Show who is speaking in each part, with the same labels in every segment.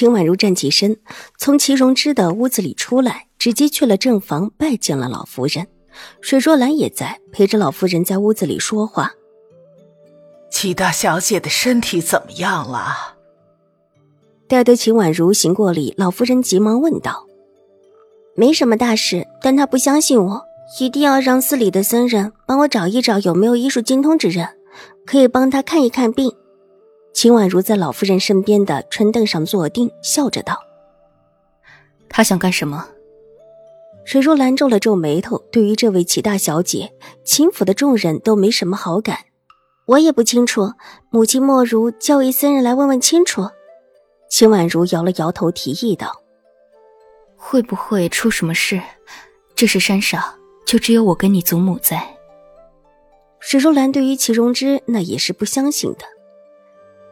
Speaker 1: 秦婉如站起身，从齐荣之的屋子里出来，直接去了正房，拜见了老夫人。水若兰也在，陪着老夫人在屋子里说话。
Speaker 2: 齐大小姐的身体怎么样了？
Speaker 1: 待得秦婉如行过礼，老夫人急忙问道：“没什么大事，但她不相信我，一定要让寺里的僧人帮我找一找有没有医术精通之人，可以帮她看一看病。”秦婉如在老夫人身边的春凳上坐定，笑着道：“
Speaker 3: 他想干什么？”
Speaker 1: 水若兰皱了皱眉头，对于这位齐大小姐，秦府的众人都没什么好感。我也不清楚，母亲莫如叫一僧人来问问清楚。秦婉如摇了摇头，提议道：“
Speaker 3: 会不会出什么事？这是山上就只有我跟你祖母在。”
Speaker 1: 水若兰对于齐荣之那也是不相信的。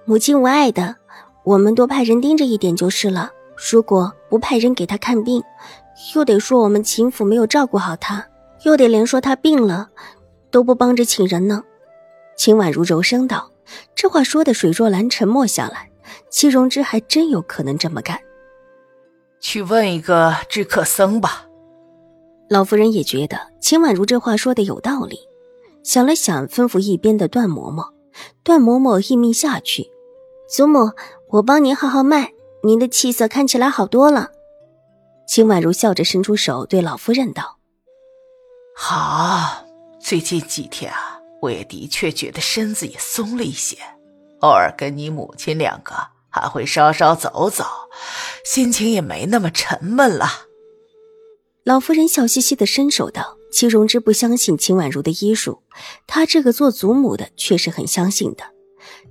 Speaker 1: 母亲无碍的，我们多派人盯着一点就是了。如果不派人给他看病，又得说我们秦府没有照顾好他，又得连说他病了，都不帮着请人呢。秦婉如柔声道：“这话说的，水若兰沉默下来。戚荣之还真有可能这么干。
Speaker 2: 去问一个知客僧吧。”
Speaker 1: 老夫人也觉得秦婉如这话说的有道理，想了想，吩咐一边的段嬷嬷。段嬷嬷应命下去。祖母，我帮您号号脉，您的气色看起来好多了。秦婉如笑着伸出手对老夫人道：“
Speaker 2: 好，最近几天啊，我也的确觉得身子也松了一些，偶尔跟你母亲两个还会稍稍走走，心情也没那么沉闷了。”
Speaker 1: 老夫人笑嘻嘻的伸手道：“齐荣之不相信秦婉如的医术，他这个做祖母的却是很相信的。”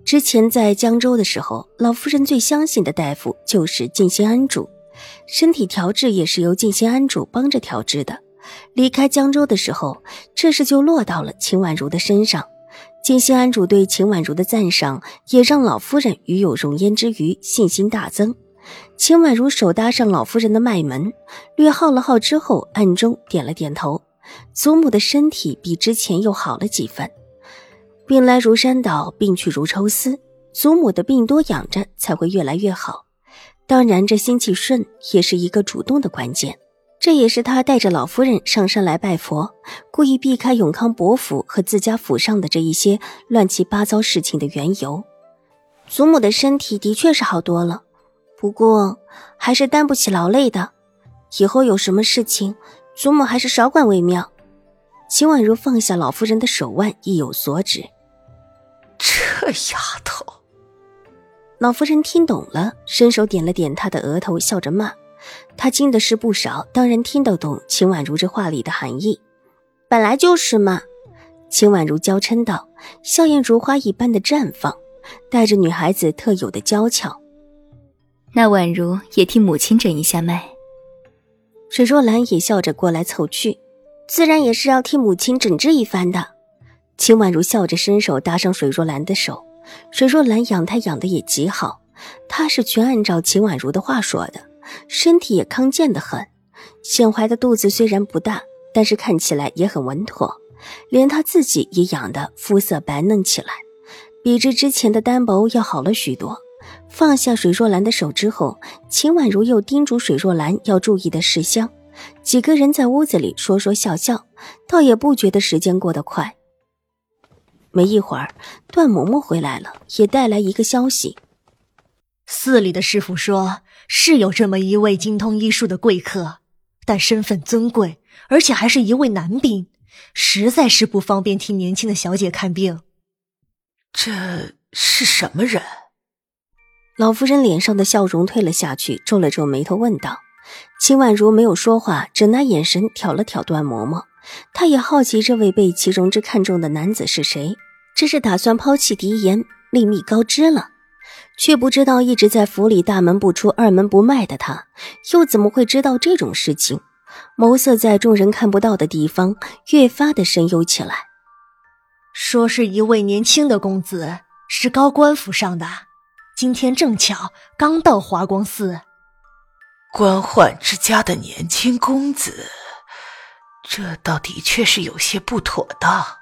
Speaker 1: 之前在江州的时候，老夫人最相信的大夫就是静心安主，身体调治也是由静心安主帮着调治的。离开江州的时候，这事就落到了秦婉如的身上。静心安主对秦婉如的赞赏，也让老夫人与有容焉之余信心大增。秦婉如手搭上老夫人的脉门，略号了号之后，暗中点了点头。祖母的身体比之前又好了几分。病来如山倒，病去如抽丝。祖母的病多养着，才会越来越好。当然，这心气顺也是一个主动的关键。这也是他带着老夫人上山来拜佛，故意避开永康伯府和自家府上的这一些乱七八糟事情的缘由。祖母的身体的确是好多了，不过还是担不起劳累的。以后有什么事情，祖母还是少管为妙。秦婉如放下老夫人的手腕，意有所指。
Speaker 2: 这丫头，
Speaker 1: 老夫人听懂了，伸手点了点她的额头，笑着骂：“她经的事不少，当然听得懂秦婉如这话里的含义。本来就是嘛。”秦婉如娇嗔道，笑靥如花一般的绽放，带着女孩子特有的娇俏。
Speaker 3: 那婉如也替母亲诊一下脉。
Speaker 1: 水若兰也笑着过来凑去，自然也是要替母亲诊治一番的。秦婉如笑着伸手搭上水若兰的手，水若兰养胎养的也极好，她是全按照秦婉如的话说的，身体也康健的很，显怀的肚子虽然不大，但是看起来也很稳妥，连她自己也养的肤色白嫩起来，比之之前的单薄要好了许多。放下水若兰的手之后，秦婉如又叮嘱水若兰要注意的事项，几个人在屋子里说说笑笑，倒也不觉得时间过得快。没一会儿，段嬷嬷回来了，也带来一个消息。
Speaker 4: 寺里的师傅说，是有这么一位精通医术的贵客，但身份尊贵，而且还是一位男宾，实在是不方便替年轻的小姐看病。
Speaker 2: 这是什么人？
Speaker 1: 老夫人脸上的笑容退了下去，皱了皱眉头，问道：“秦婉如没有说话，只拿眼神挑了挑段嬷嬷。她也好奇这位被齐荣之看中的男子是谁。”这是打算抛弃狄言，另觅高枝了。却不知道一直在府里大门不出二门不迈的他，又怎么会知道这种事情？眸色在众人看不到的地方越发的深幽起来。
Speaker 4: 说是一位年轻的公子，是高官府上的，今天正巧刚到华光寺。
Speaker 2: 官宦之家的年轻公子，这倒的确是有些不妥当。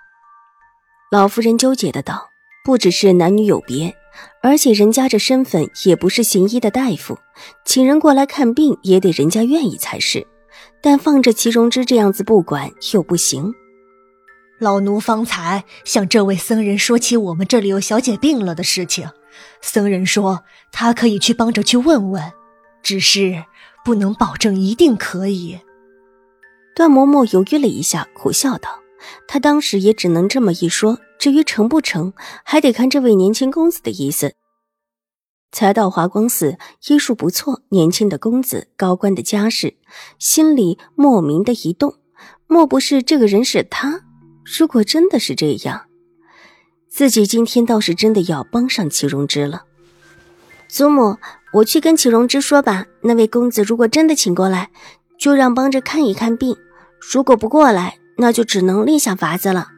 Speaker 1: 老夫人纠结的道：“不只是男女有别，而且人家这身份也不是行医的大夫，请人过来看病也得人家愿意才是。但放着祁荣之这样子不管又不行。
Speaker 4: 老奴方才向这位僧人说起我们这里有小姐病了的事情，僧人说他可以去帮着去问问，只是。”不能保证一定可以。
Speaker 1: 段嬷嬷犹豫了一下，苦笑道：“他当时也只能这么一说，至于成不成，还得看这位年轻公子的意思。”才到华光寺，医术不错，年轻的公子，高官的家世，心里莫名的一动。莫不是这个人是他？如果真的是这样，自己今天倒是真的要帮上祁荣之了。祖母。我去跟祁荣之说吧。那位公子如果真的请过来，就让帮着看一看病；如果不过来，那就只能另想法子了。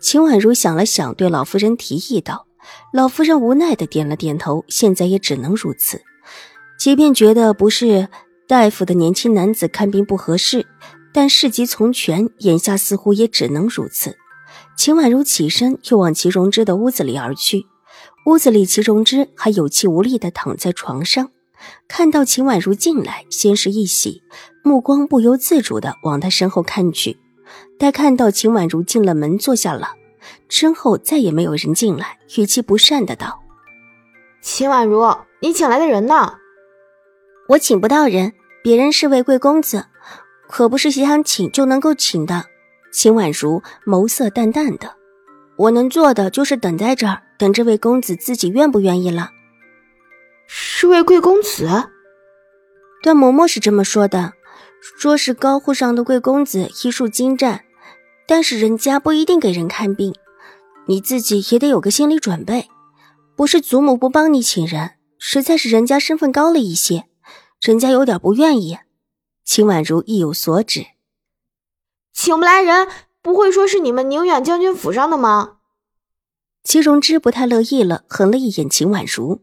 Speaker 1: 秦婉如想了想，对老夫人提议道：“老夫人无奈的点了点头。现在也只能如此。即便觉得不是大夫的年轻男子看病不合适，但事急从权，眼下似乎也只能如此。”秦婉如起身，又往齐荣之的屋子里而去。屋子里，齐荣之还有气无力的躺在床上，看到秦婉如进来，先是一喜，目光不由自主的往她身后看去。待看到秦婉如进了门，坐下了，身后再也没有人进来，语气不善的道：“
Speaker 5: 秦婉如，你请来的人呢？
Speaker 1: 我请不到人，别人是位贵公子，可不是想请就能够请的。”秦婉如眸色淡淡的。我能做的就是等在这儿，等这位公子自己愿不愿意了。
Speaker 5: 是位贵公子，
Speaker 1: 段嬷嬷是这么说的，说是高户上的贵公子，医术精湛，但是人家不一定给人看病，你自己也得有个心理准备。不是祖母不帮你请人，实在是人家身份高了一些，人家有点不愿意。秦婉如意有所指，
Speaker 5: 请不来人。不会说是你们宁远将军府上的吗？
Speaker 1: 祁荣之不太乐意了，横了一眼秦婉如。